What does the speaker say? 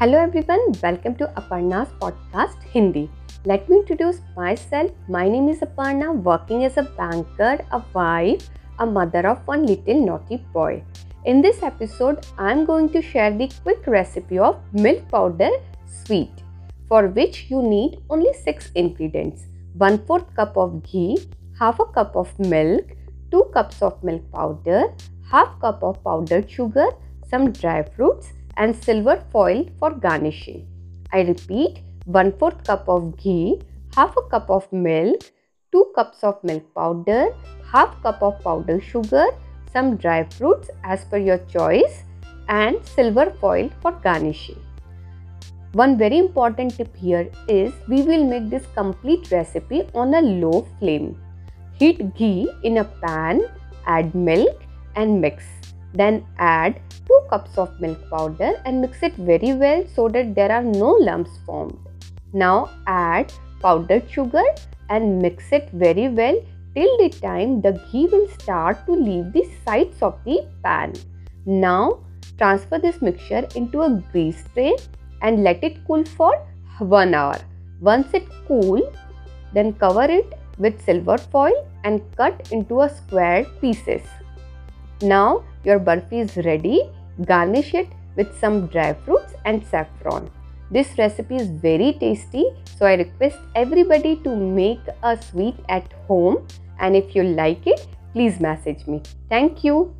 Hello everyone, welcome to Aparna's podcast Hindi. Let me introduce myself. My name is Aparna, working as a banker, a wife, a mother of one little naughty boy. In this episode, I am going to share the quick recipe of milk powder sweet, for which you need only 6 ingredients 1 4th cup of ghee, half a cup of milk, 2 cups of milk powder, half cup of powdered sugar, some dry fruits, and silver foil for garnishing. I repeat 1 4th cup of ghee, half a cup of milk, 2 cups of milk powder, half cup of powdered sugar, some dry fruits as per your choice, and silver foil for garnishing. One very important tip here is we will make this complete recipe on a low flame. Heat ghee in a pan, add milk and mix. Then add 2 cups of milk powder and mix it very well so that there are no lumps formed. Now add powdered sugar and mix it very well till the time the ghee will start to leave the sides of the pan. Now transfer this mixture into a grease tray and let it cool for 1 hour. Once it cool, then cover it with silver foil and cut into a square pieces. Now your burfi is ready. Garnish it with some dry fruits and saffron. This recipe is very tasty so I request everybody to make a sweet at home and if you like it please message me. Thank you.